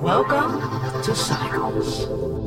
Welcome to Cycles.